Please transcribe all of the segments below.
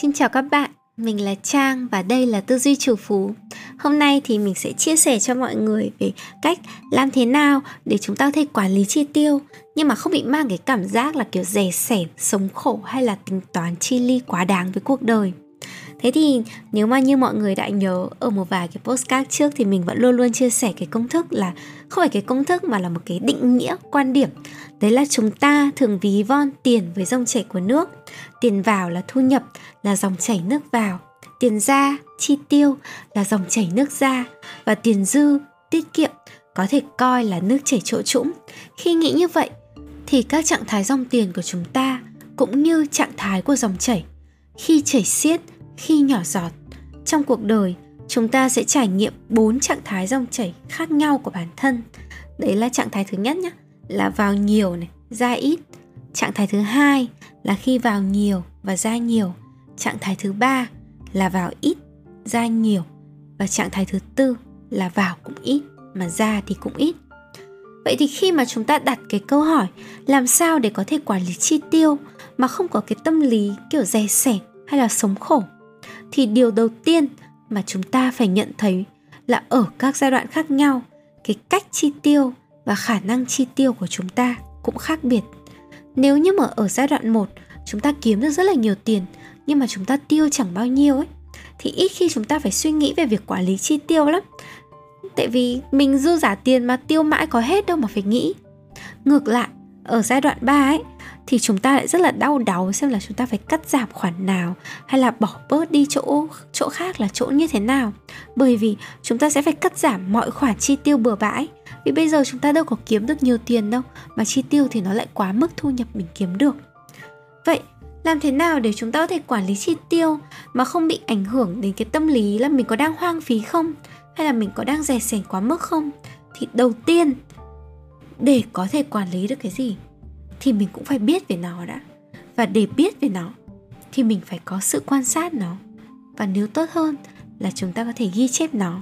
Xin chào các bạn, mình là Trang và đây là Tư duy chủ phú. Hôm nay thì mình sẽ chia sẻ cho mọi người về cách làm thế nào để chúng ta có thể quản lý chi tiêu nhưng mà không bị mang cái cảm giác là kiểu rẻ sẻn, sống khổ hay là tính toán chi ly quá đáng với cuộc đời. Thế thì nếu mà như mọi người đã nhớ ở một vài cái postcard trước thì mình vẫn luôn luôn chia sẻ cái công thức là không phải cái công thức mà là một cái định nghĩa quan điểm. Đấy là chúng ta thường ví von tiền với dòng chảy của nước. Tiền vào là thu nhập, là dòng chảy nước vào. Tiền ra, chi tiêu là dòng chảy nước ra và tiền dư, tiết kiệm có thể coi là nước chảy chỗ trũng. Khi nghĩ như vậy thì các trạng thái dòng tiền của chúng ta cũng như trạng thái của dòng chảy khi chảy xiết khi nhỏ giọt trong cuộc đời chúng ta sẽ trải nghiệm bốn trạng thái dòng chảy khác nhau của bản thân đấy là trạng thái thứ nhất nhé là vào nhiều này ra ít trạng thái thứ hai là khi vào nhiều và ra nhiều. Trạng thái thứ ba là vào ít, ra nhiều. Và trạng thái thứ tư là vào cũng ít, mà ra thì cũng ít. Vậy thì khi mà chúng ta đặt cái câu hỏi làm sao để có thể quản lý chi tiêu mà không có cái tâm lý kiểu dè sẻ hay là sống khổ, thì điều đầu tiên mà chúng ta phải nhận thấy là ở các giai đoạn khác nhau, cái cách chi tiêu và khả năng chi tiêu của chúng ta cũng khác biệt nếu như mà ở giai đoạn 1 chúng ta kiếm được rất là nhiều tiền, nhưng mà chúng ta tiêu chẳng bao nhiêu ấy, thì ít khi chúng ta phải suy nghĩ về việc quản lý chi tiêu lắm. Tại vì mình dư giả tiền mà tiêu mãi có hết đâu mà phải nghĩ. Ngược lại, ở giai đoạn 3 ấy thì chúng ta lại rất là đau đáu xem là chúng ta phải cắt giảm khoản nào hay là bỏ bớt đi chỗ chỗ khác là chỗ như thế nào. Bởi vì chúng ta sẽ phải cắt giảm mọi khoản chi tiêu bừa bãi. Vì bây giờ chúng ta đâu có kiếm được nhiều tiền đâu, mà chi tiêu thì nó lại quá mức thu nhập mình kiếm được. Vậy, làm thế nào để chúng ta có thể quản lý chi tiêu mà không bị ảnh hưởng đến cái tâm lý là mình có đang hoang phí không? Hay là mình có đang rẻ sẻn quá mức không? Thì đầu tiên, để có thể quản lý được cái gì? Thì mình cũng phải biết về nó đã. Và để biết về nó, thì mình phải có sự quan sát nó. Và nếu tốt hơn là chúng ta có thể ghi chép nó.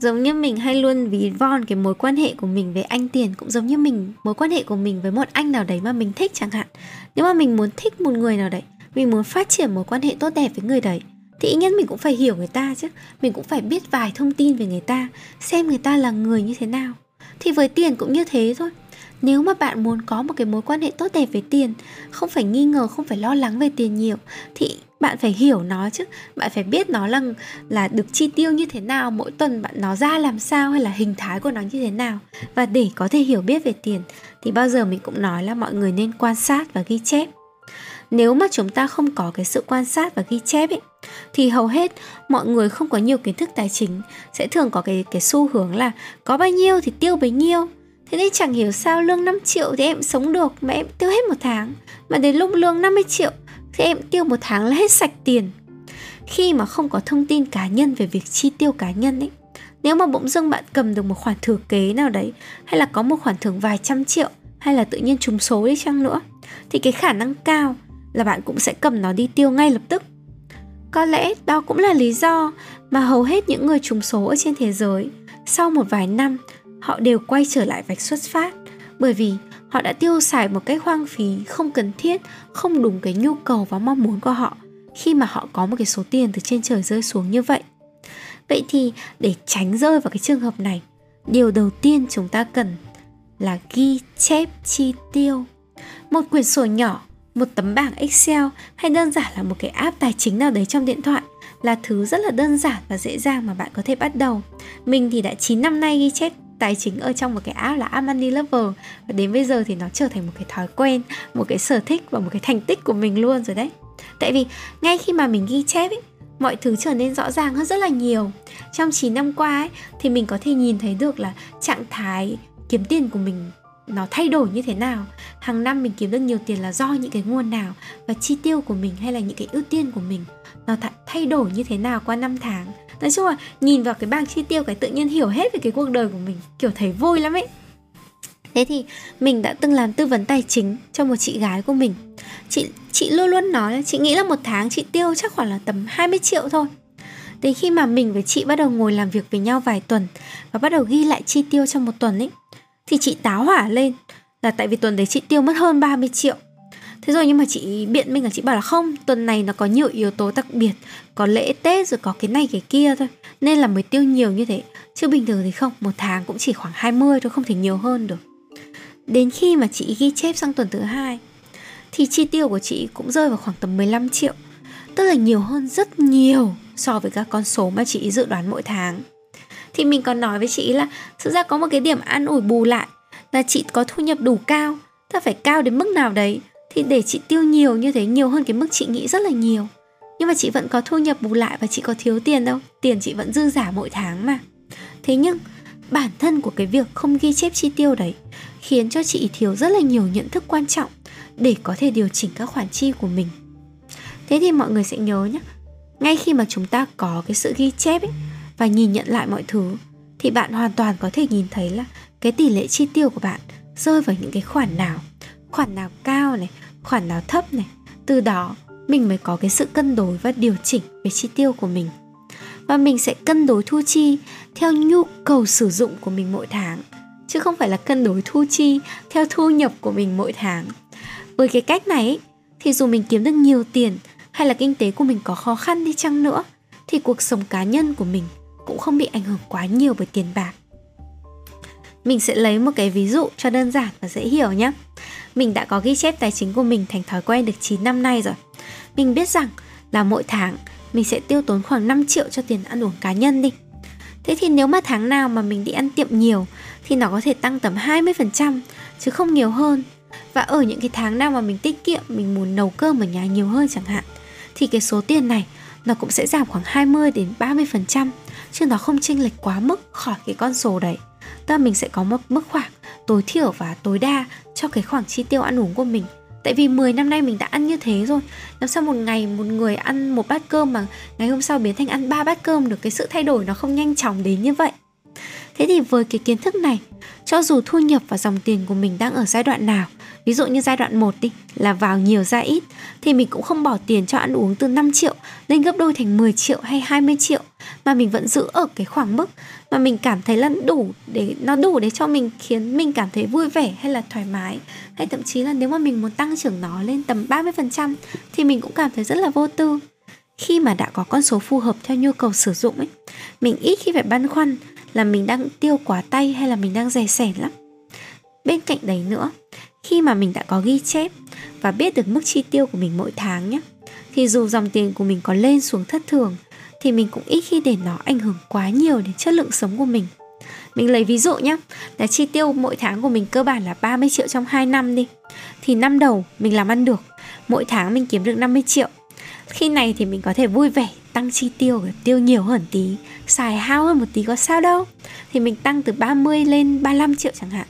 Giống như mình hay luôn ví von cái mối quan hệ của mình với anh tiền, cũng giống như mình, mối quan hệ của mình với một anh nào đấy mà mình thích chẳng hạn. Nếu mà mình muốn thích một người nào đấy, mình muốn phát triển mối quan hệ tốt đẹp với người đấy, thì ít nhất mình cũng phải hiểu người ta chứ. Mình cũng phải biết vài thông tin về người ta, xem người ta là người như thế nào. Thì với tiền cũng như thế thôi nếu mà bạn muốn có một cái mối quan hệ tốt đẹp với tiền, không phải nghi ngờ, không phải lo lắng về tiền nhiều, thì bạn phải hiểu nó chứ. Bạn phải biết nó là là được chi tiêu như thế nào, mỗi tuần bạn, nó ra làm sao hay là hình thái của nó như thế nào. Và để có thể hiểu biết về tiền, thì bao giờ mình cũng nói là mọi người nên quan sát và ghi chép. Nếu mà chúng ta không có cái sự quan sát và ghi chép ấy, thì hầu hết mọi người không có nhiều kiến thức tài chính, sẽ thường có cái cái xu hướng là có bao nhiêu thì tiêu bấy nhiêu. Thế nên chẳng hiểu sao lương 5 triệu thì em sống được mà em tiêu hết một tháng. Mà đến lúc lương 50 triệu thì em tiêu một tháng là hết sạch tiền. Khi mà không có thông tin cá nhân về việc chi tiêu cá nhân ấy, Nếu mà bỗng dưng bạn cầm được một khoản thừa kế nào đấy, Hay là có một khoản thưởng vài trăm triệu, Hay là tự nhiên trùng số đi chăng nữa, Thì cái khả năng cao là bạn cũng sẽ cầm nó đi tiêu ngay lập tức. Có lẽ đó cũng là lý do mà hầu hết những người trùng số ở trên thế giới, sau một vài năm họ đều quay trở lại vạch xuất phát, bởi vì họ đã tiêu xài một cách hoang phí không cần thiết, không đúng cái nhu cầu và mong muốn của họ khi mà họ có một cái số tiền từ trên trời rơi xuống như vậy. Vậy thì để tránh rơi vào cái trường hợp này, điều đầu tiên chúng ta cần là ghi chép chi tiêu. Một quyển sổ nhỏ, một tấm bảng excel hay đơn giản là một cái app tài chính nào đấy trong điện thoại là thứ rất là đơn giản và dễ dàng mà bạn có thể bắt đầu. Mình thì đã 9 năm nay ghi chép tài chính ở trong một cái app là Amani Lover và đến bây giờ thì nó trở thành một cái thói quen, một cái sở thích và một cái thành tích của mình luôn rồi đấy. Tại vì ngay khi mà mình ghi chép ấy, mọi thứ trở nên rõ ràng hơn rất là nhiều. Trong 9 năm qua ấy, thì mình có thể nhìn thấy được là trạng thái kiếm tiền của mình nó thay đổi như thế nào hàng năm mình kiếm được nhiều tiền là do những cái nguồn nào và chi tiêu của mình hay là những cái ưu tiên của mình nó thay đổi như thế nào qua năm tháng? Nói chung là nhìn vào cái bảng chi tiêu, cái tự nhiên hiểu hết về cái cuộc đời của mình, kiểu thấy vui lắm ấy. Thế thì mình đã từng làm tư vấn tài chính cho một chị gái của mình. Chị chị luôn luôn nói là chị nghĩ là một tháng chị tiêu chắc khoảng là tầm 20 triệu thôi. Đến khi mà mình với chị bắt đầu ngồi làm việc với nhau vài tuần và bắt đầu ghi lại chi tiêu trong một tuần ấy, thì chị táo hỏa lên là tại vì tuần đấy chị tiêu mất hơn 30 triệu. Thế rồi nhưng mà chị biện minh là chị bảo là không, tuần này nó có nhiều yếu tố đặc biệt, có lễ tết rồi có cái này cái kia thôi. Nên là mới tiêu nhiều như thế. Chứ bình thường thì không, một tháng cũng chỉ khoảng 20 thôi, không thể nhiều hơn được. Đến khi mà chị ghi chép sang tuần thứ hai, thì chi tiêu của chị cũng rơi vào khoảng tầm 15 triệu. Tức là nhiều hơn rất nhiều so với các con số mà chị dự đoán mỗi tháng. Thì mình còn nói với chị là, thực ra có một cái điểm ăn ủi bù lại là chị có thu nhập đủ cao. Ta phải cao đến mức nào đấy? Thì để chị tiêu nhiều như thế nhiều hơn cái mức chị nghĩ rất là nhiều. Nhưng mà chị vẫn có thu nhập bù lại và chị có thiếu tiền đâu. Tiền chị vẫn dư giả mỗi tháng mà. Thế nhưng bản thân của cái việc không ghi chép chi tiêu đấy khiến cho chị thiếu rất là nhiều nhận thức quan trọng để có thể điều chỉnh các khoản chi của mình. Thế thì mọi người sẽ nhớ nhé ngay khi mà chúng ta có cái sự ghi chép ấy, và nhìn nhận lại mọi thứ thì bạn hoàn toàn có thể nhìn thấy là cái tỷ lệ chi tiêu của bạn rơi vào những cái khoản nào khoản nào cao này, khoản nào thấp này, từ đó mình mới có cái sự cân đối và điều chỉnh về chi tiêu của mình. Và mình sẽ cân đối thu chi theo nhu cầu sử dụng của mình mỗi tháng, chứ không phải là cân đối thu chi theo thu nhập của mình mỗi tháng. Với cái cách này thì dù mình kiếm được nhiều tiền hay là kinh tế của mình có khó khăn đi chăng nữa, thì cuộc sống cá nhân của mình cũng không bị ảnh hưởng quá nhiều bởi tiền bạc. Mình sẽ lấy một cái ví dụ cho đơn giản và dễ hiểu nhé. Mình đã có ghi chép tài chính của mình thành thói quen được 9 năm nay rồi. Mình biết rằng là mỗi tháng mình sẽ tiêu tốn khoảng 5 triệu cho tiền ăn uống cá nhân đi. Thế thì nếu mà tháng nào mà mình đi ăn tiệm nhiều thì nó có thể tăng tầm 20% chứ không nhiều hơn. Và ở những cái tháng nào mà mình tiết kiệm, mình muốn nấu cơm ở nhà nhiều hơn chẳng hạn thì cái số tiền này nó cũng sẽ giảm khoảng 20 đến 30% chứ nó không chênh lệch quá mức khỏi cái con số đấy ta mình sẽ có một mức khoảng tối thiểu và tối đa cho cái khoảng chi tiêu ăn uống của mình. Tại vì 10 năm nay mình đã ăn như thế rồi. Làm sao một ngày một người ăn một bát cơm mà ngày hôm sau biến thành ăn ba bát cơm được Cái sự thay đổi nó không nhanh chóng đến như vậy? Thế thì với cái kiến thức này, Cho dù thu nhập và dòng tiền của mình đang ở giai đoạn nào, Ví dụ như giai đoạn 1 đi, là vào nhiều ra ít, Thì mình cũng không bỏ tiền cho ăn uống từ 5 triệu lên gấp đôi thành 10 triệu hay 20 triệu. Mà mình vẫn giữ ở cái khoảng mức mà mình cảm thấy là đủ để, nó đủ để cho mình khiến mình cảm thấy vui vẻ hay là thoải mái. Hay thậm chí là nếu mà mình muốn tăng trưởng nó lên tầm 30% thì mình cũng cảm thấy rất là vô tư. Khi mà đã có con số phù hợp theo nhu cầu sử dụng ấy, mình ít khi phải băn khoăn là mình đang tiêu quá tay hay là mình đang rẻ sẻn lắm. Bên cạnh đấy nữa, khi mà mình đã có ghi chép và biết được mức chi tiêu của mình mỗi tháng nhé thì dù dòng tiền của mình có lên xuống thất thường thì mình cũng ít khi để nó ảnh hưởng quá nhiều đến chất lượng sống của mình. Mình lấy ví dụ nhé, là chi tiêu mỗi tháng của mình cơ bản là 30 triệu trong 2 năm đi. Thì năm đầu mình làm ăn được, mỗi tháng mình kiếm được 50 triệu. Khi này thì mình có thể vui vẻ tăng chi tiêu, tiêu nhiều hơn tí, xài hao hơn một tí có sao đâu. Thì mình tăng từ 30 lên 35 triệu chẳng hạn.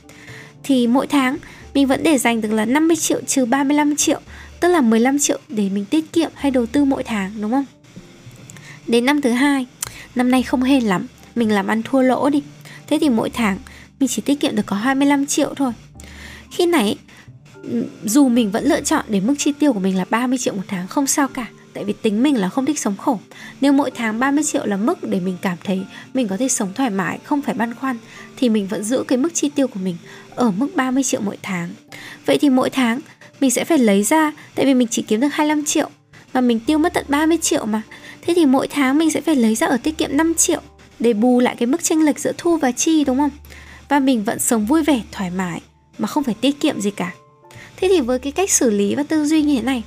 Thì mỗi tháng mình vẫn để dành được là 50 triệu trừ 35 triệu, tức là 15 triệu để mình tiết kiệm hay đầu tư mỗi tháng đúng không? Đến năm thứ hai Năm nay không hên lắm Mình làm ăn thua lỗ đi. Thế thì mỗi tháng mình chỉ tiết kiệm được có 25 triệu thôi. Khi này ừ, dù mình vẫn lựa chọn để mức chi tiêu của mình là 30 triệu một tháng không sao cả Tại vì tính mình là không thích sống khổ. Nếu mỗi tháng 30 triệu là mức để mình cảm thấy mình có thể sống thoải mái, không phải băn khoăn Thì mình vẫn giữ cái mức chi tiêu của mình ở mức 30 triệu mỗi tháng. Vậy thì mỗi tháng mình sẽ phải lấy ra Tại vì mình chỉ kiếm được 25 triệu. Và mình tiêu mất tận 30 triệu mà Thế thì mỗi tháng mình sẽ phải lấy ra ở tiết kiệm 5 triệu để bù lại cái mức chênh lệch giữa thu và chi đúng không? Và mình vẫn sống vui vẻ, thoải mái mà không phải tiết kiệm gì cả. Thế thì với cái cách xử lý và tư duy như thế này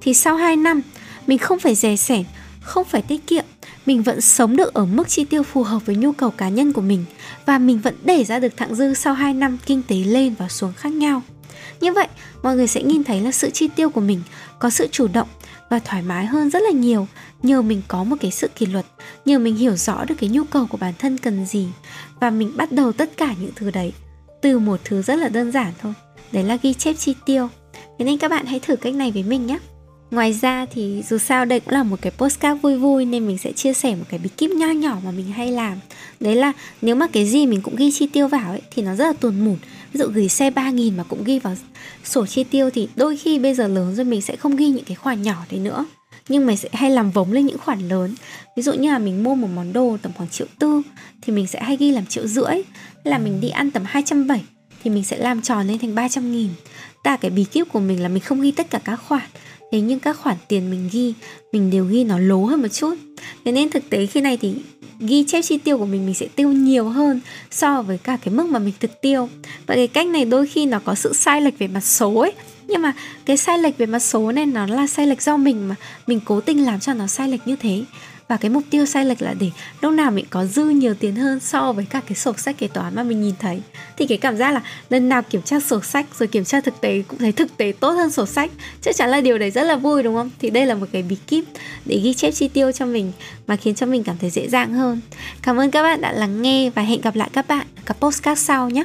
thì sau 2 năm mình không phải dè sẻn, không phải tiết kiệm, mình vẫn sống được ở mức chi tiêu phù hợp với nhu cầu cá nhân của mình và mình vẫn để ra được thặng dư sau 2 năm kinh tế lên và xuống khác nhau. Như vậy, mọi người sẽ nhìn thấy là sự chi tiêu của mình có sự chủ động và thoải mái hơn rất là nhiều nhờ mình có một cái sự kỷ luật, nhờ mình hiểu rõ được cái nhu cầu của bản thân cần gì và mình bắt đầu tất cả những thứ đấy từ một thứ rất là đơn giản thôi, đấy là ghi chép chi tiêu thế nên các bạn hãy thử cách này với mình nhé Ngoài ra thì dù sao đây cũng là một cái postcard vui vui nên mình sẽ chia sẻ một cái bí kíp nho nhỏ mà mình hay làm. Đấy là nếu mà cái gì mình cũng ghi chi tiêu vào ấy, thì nó rất là tuồn mủn. Ví dụ gửi xe 3.000 mà cũng ghi vào sổ chi tiêu thì đôi khi bây giờ lớn rồi mình sẽ không ghi những cái khoản nhỏ đấy nữa. Nhưng mình sẽ hay làm vống lên những khoản lớn. Ví dụ như là mình mua một món đồ tầm khoảng triệu tư thì mình sẽ hay ghi làm triệu rưỡi. Là mình đi ăn tầm 270 thì mình sẽ làm tròn lên thành 300 nghìn. Ta cái bí kíp của mình là mình không ghi tất cả các khoản. Thế nhưng các khoản tiền mình ghi, mình đều ghi nó lố hơn một chút. Thế nên thực tế khi này thì ghi chép chi tiêu của mình mình sẽ tiêu nhiều hơn so với cả cái mức mà mình thực tiêu. Và cái cách này đôi khi nó có sự sai lệch về mặt số ấy. Nhưng mà cái sai lệch về mặt số này nó là sai lệch do mình mà mình cố tình làm cho nó sai lệch như thế và cái mục tiêu sai lệch là để lúc nào mình có dư nhiều tiền hơn so với các cái sổ sách kế toán mà mình nhìn thấy. Thì cái cảm giác là lần nào kiểm tra sổ sách rồi kiểm tra thực tế cũng thấy thực tế tốt hơn sổ sách. Chắc chắn là điều đấy rất là vui, đúng không? Thì đây là một cái bí kíp để ghi chép chi tiêu cho mình mà khiến cho mình cảm thấy dễ dàng hơn. Cảm ơn các bạn đã lắng nghe và hẹn gặp lại các bạn ở các postcard sau nhé.